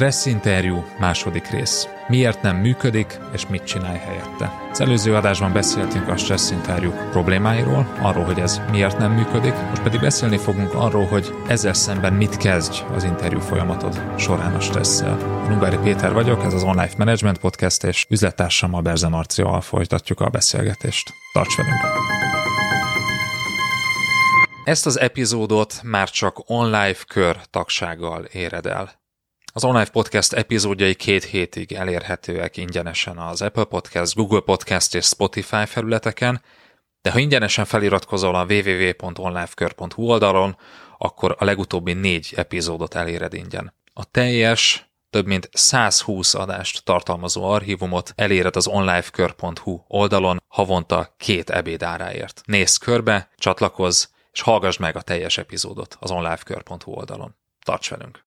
Stressz interjú, második rész. Miért nem működik, és mit csinálj helyette? Az előző adásban beszéltünk a stressz interjú problémáiról, arról, hogy ez miért nem működik, most pedig beszélni fogunk arról, hogy ezzel szemben mit kezdj az interjú folyamatod során a stresszel. Ungvári Péter vagyok, ez az Online Management Podcast, és üzlettársammal Berze Marcival folytatjuk a beszélgetést. Tarts velünk! Ezt az epizódot már csak online kör tagsággal éred el. Az online podcast epizódjai két hétig elérhetőek ingyenesen az Apple Podcast, Google Podcast és Spotify felületeken, de ha ingyenesen feliratkozol a www.onlifekör.hu oldalon, akkor a legutóbbi négy epizódot eléred ingyen. A teljes, több mint 120 adást tartalmazó archívumot eléred az onlifekör.hu oldalon havonta két ebéd áráért. Nézz körbe, csatlakozz, és hallgass meg a teljes epizódot az onlifekör.hu oldalon. Tarts velünk!